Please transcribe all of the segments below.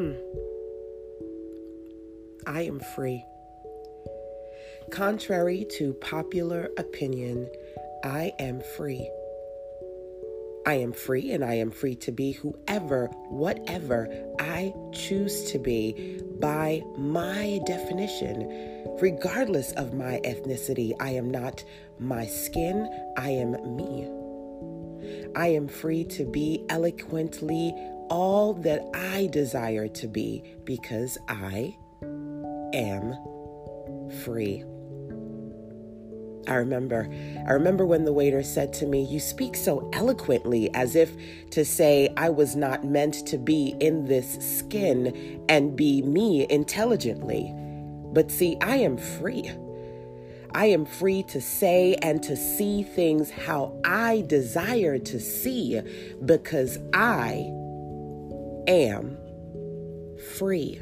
Hmm. I am free. Contrary to popular opinion, I am free. I am free and I am free to be whoever, whatever I choose to be by my definition. Regardless of my ethnicity, I am not my skin, I am me. I am free to be eloquently all that I desire to be because I am free. I remember, I remember when the waiter said to me, You speak so eloquently, as if to say I was not meant to be in this skin and be me intelligently. But see, I am free. I am free to say and to see things how I desire to see because I am free.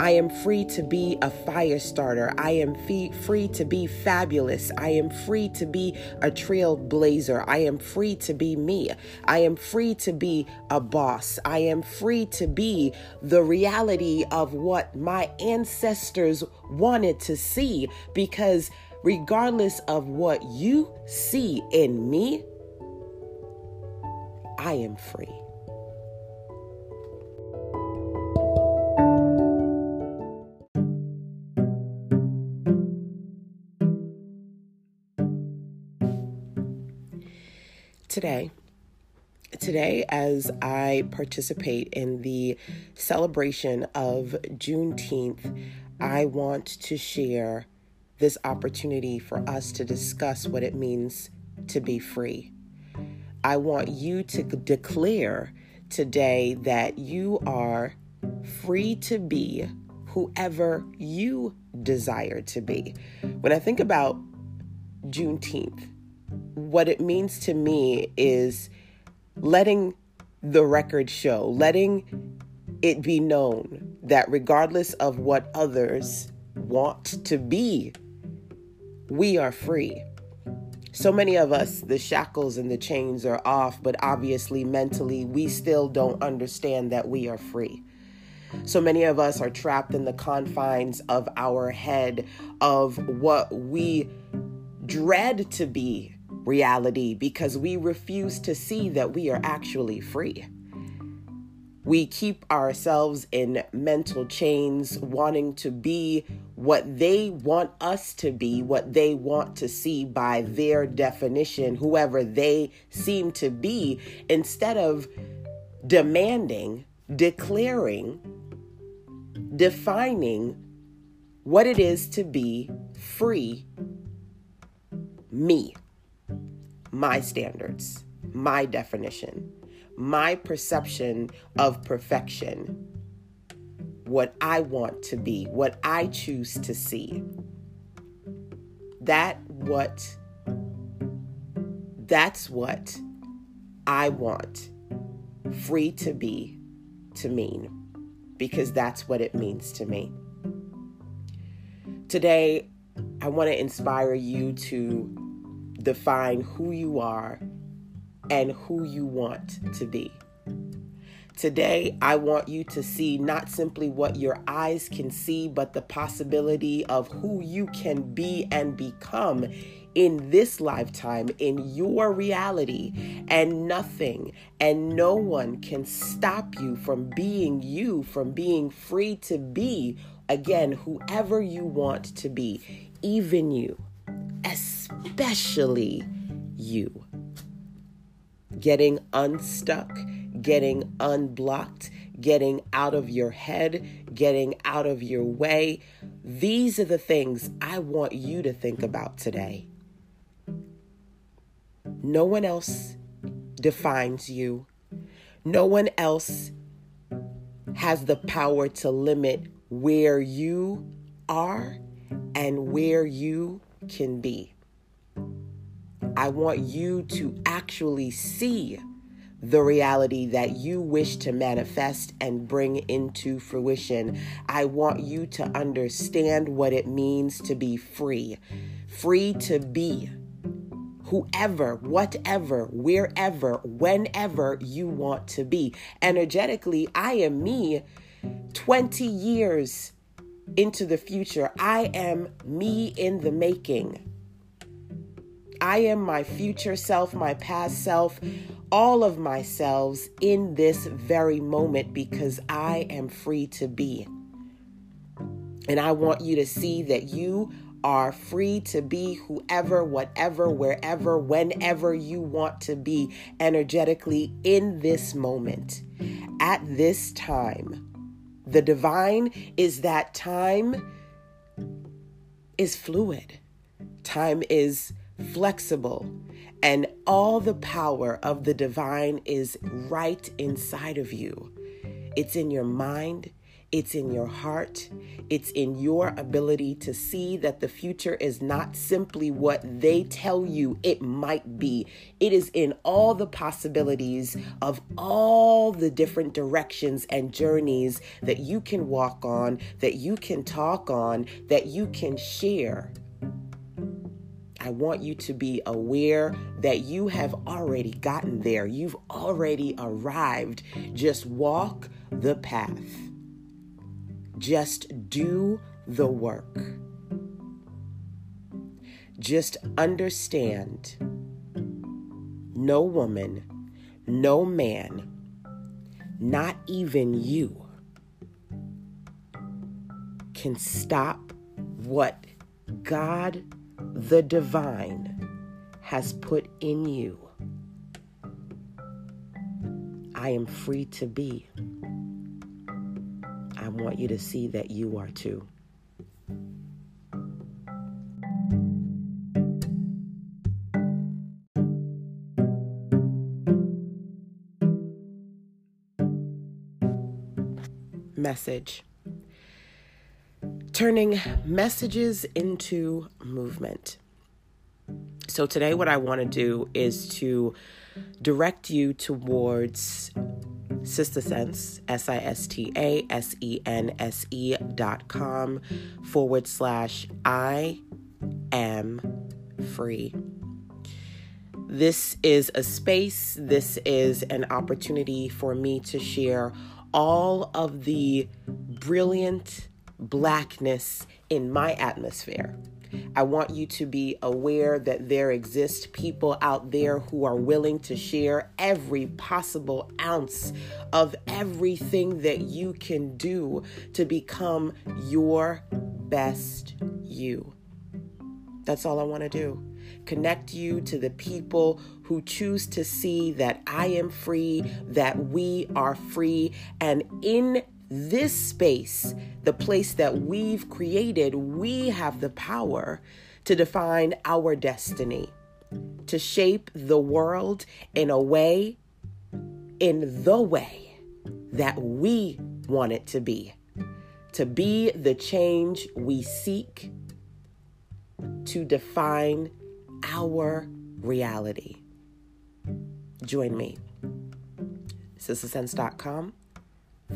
I am free to be a fire starter. I am fee- free to be fabulous. I am free to be a trailblazer. I am free to be me. I am free to be a boss. I am free to be the reality of what my ancestors wanted to see because regardless of what you see in me, I am free. Today. Today, as I participate in the celebration of Juneteenth, I want to share this opportunity for us to discuss what it means to be free. I want you to declare today that you are free to be whoever you desire to be. When I think about Juneteenth, what it means to me is letting the record show, letting it be known that regardless of what others want to be, we are free. So many of us, the shackles and the chains are off, but obviously mentally, we still don't understand that we are free. So many of us are trapped in the confines of our head of what we dread to be reality because we refuse to see that we are actually free. We keep ourselves in mental chains, wanting to be what they want us to be, what they want to see by their definition, whoever they seem to be, instead of demanding, declaring, defining what it is to be free me my standards, my definition, my perception of perfection, what I want to be, what I choose to see. That what that's what I want free to be to mean because that's what it means to me. Today, I want to inspire you to define who you are and who you want to be. Today, I want you to see not simply what your eyes can see, but the possibility of who you can be and become in this lifetime, in your reality. And nothing and no one can stop you from being you, from being free to be, again, whoever you want to be, even you, especially you. Getting unstuck, getting unblocked, getting out of your head, getting out of your way. These are the things I want you to think about today. No one else defines you. No one else has the power to limit where you are and where you can be. I want you to actually see the reality that you wish to manifest and bring into fruition. I want you to understand what it means to be free, free to be whoever, whatever, wherever, whenever you want to be. Energetically, I am me 20 years into the future. I am me in the making. I am my future self, my past self, all of myself in this very moment because I am free to be. And I want you to see that you are free to be whoever, whatever, wherever, whenever you want to be energetically in this moment, at this time. The divine is that time is fluid, time is flexible, and all the power of the divine is right inside of you. It's in your mind, it's in your heart. It's in your ability to see that the future is not simply what they tell you it might be. It is in all the possibilities of all the different directions and journeys that you can walk on, that you can talk on, that you can share. I want you to be aware that you have already gotten there. You've already arrived. Just walk the path. Just do the work. Just understand no woman, no man, not even you, can stop what God the divine has put in you. I am free to be. I want you to see that you are too. Message Turning messages into movement. So, today, what I want to do is to direct you towards SistaSense, S I S T A S E N S E dot com forward slash I am free. This is a space, this is an opportunity for me to share all of the brilliant blackness in my atmosphere. I want you to be aware that there exist people out there who are willing to share every possible ounce of everything that you can do to become your best you. That's all I want to do. Connect you to the people who choose to see that I am free, that we are free, and in this space, the place that we've created, we have the power to define our destiny, to shape the world in a way, in the way that we want it to be, to be the change we seek, to define our reality. Join me. SistaSense.com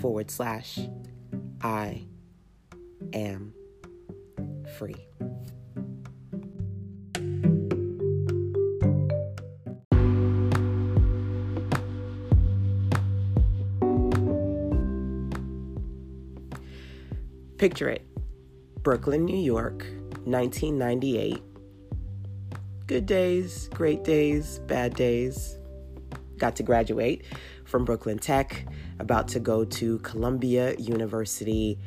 forward slash I am free. Picture it Brooklyn, New York, 1998. Good days, great days, bad days. Got to graduate from Brooklyn Tech about to go to Columbia University.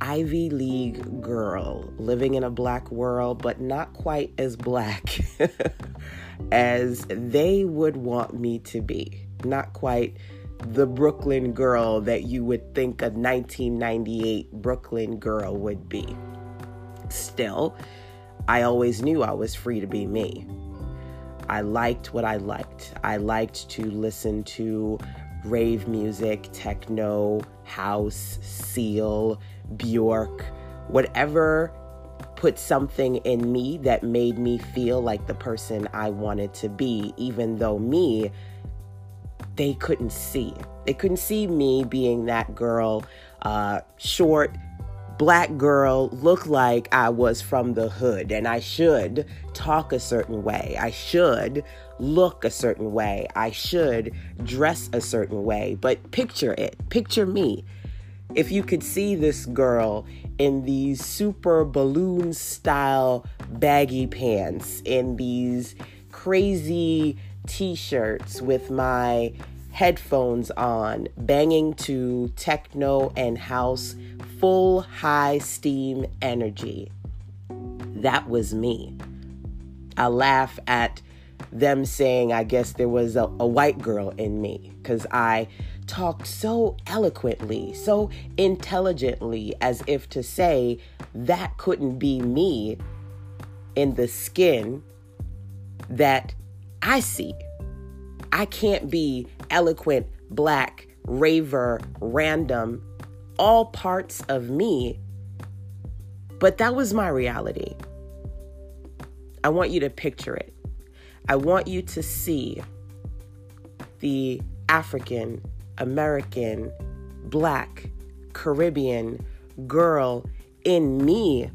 Ivy League girl living in a black world, but not quite as black as they would want me to be. Not quite the Brooklyn girl that you would think a 1998 Brooklyn girl would be. Still, I always knew I was free to be me. I liked what I liked. I liked to listen to rave music, techno, house, seal, Bjork, whatever put something in me that made me feel like the person I wanted to be, even though me, they couldn't see. They couldn't see me being that girl, uh, short, black girl look like I was from the hood and I should talk a certain way. I should look a certain way. I should dress a certain way. But picture it. Picture me. If you could see this girl in these super balloon style baggy pants, in these crazy t shirts with my headphones on, banging to techno and house, full high steam energy. That was me. I laugh at them saying, I guess there was a, a white girl in me because I talked so eloquently, so intelligently, as if to say that couldn't be me in the skin that I see. I can't be eloquent, black, raver, random, all parts of me. But that was my reality. I want you to picture it. I want you to see the African, American, Black, Caribbean girl in me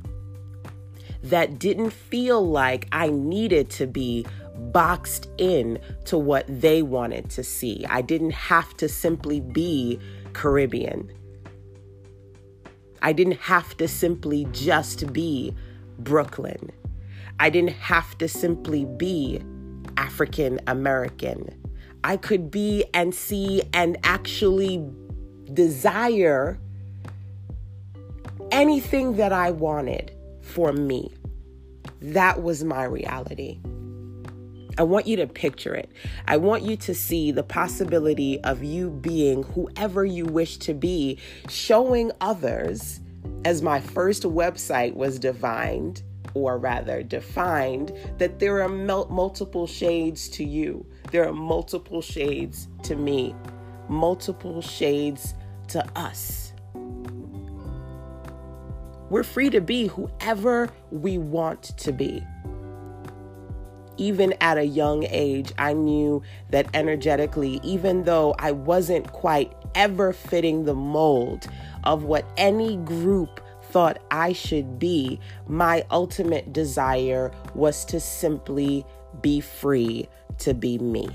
that didn't feel like I needed to be boxed in to what they wanted to see. I didn't have to simply be Caribbean. I didn't have to simply just be Brooklyn. I didn't have to simply be African American. I could be and see and actually desire anything that I wanted for me. That was my reality. I want you to picture it. I want you to see the possibility of you being whoever you wish to be, showing others, as my first website was defined, or rather defined, that there are mul- multiple shades to you. There are multiple shades to me, multiple shades to us. We're free to be whoever we want to be even at a young age, I knew that energetically, even though I wasn't quite ever fitting the mold of what any group thought I should be, my ultimate desire was to simply be free to be me.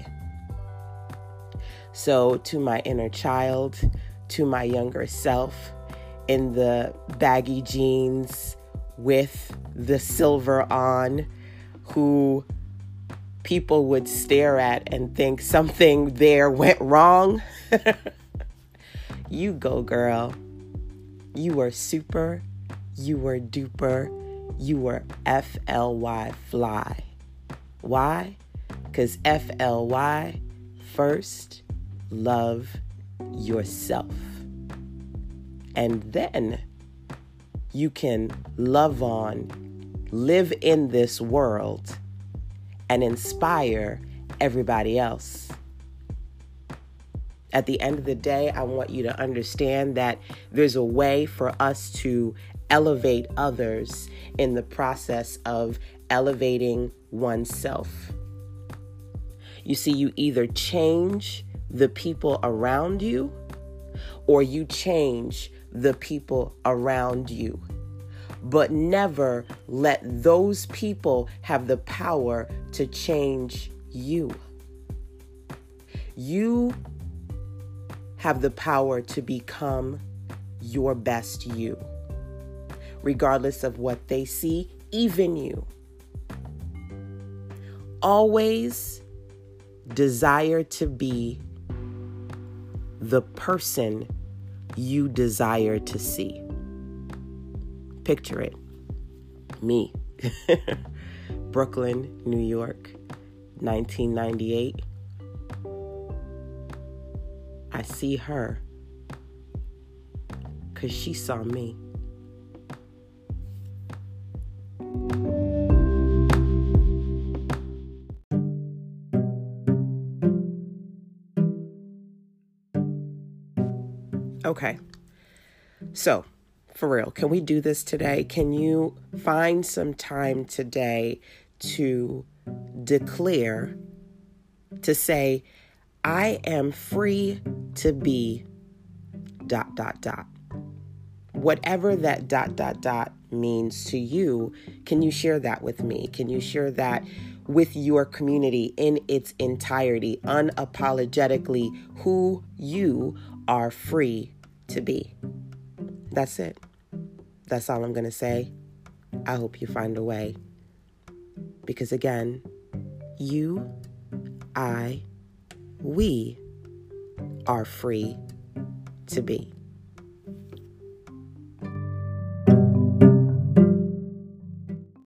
So, to my inner child, to my younger self, in the baggy jeans with the silver on, who people would stare at and think something there went wrong. you go, girl. You are super. You were duper. You were FLY fly. Why? Because FLY, first, love yourself. And then you can love on, live in this world and inspire everybody else. At the end of the day, I want you to understand that there's a way for us to elevate others in the process of elevating oneself. You see, you either change the people around you or you change the people around you but never let those people have the power to change you. You have the power to become your best you, regardless of what they see, even you. Always desire to be the person you desire to see. Picture it me, Brooklyn, New York, 1998. I see her because she saw me. Okay, so for real, can we do this today? Can you find some time today to declare, to say, I am free to be dot, dot, dot. whatever that dot dot dot means to you, can you share that with me? Can you share that with your community in its entirety, unapologetically who you are free to be? That's it. That's all I'm going to say. I hope you find a way. Because again, you, I, we are free to be.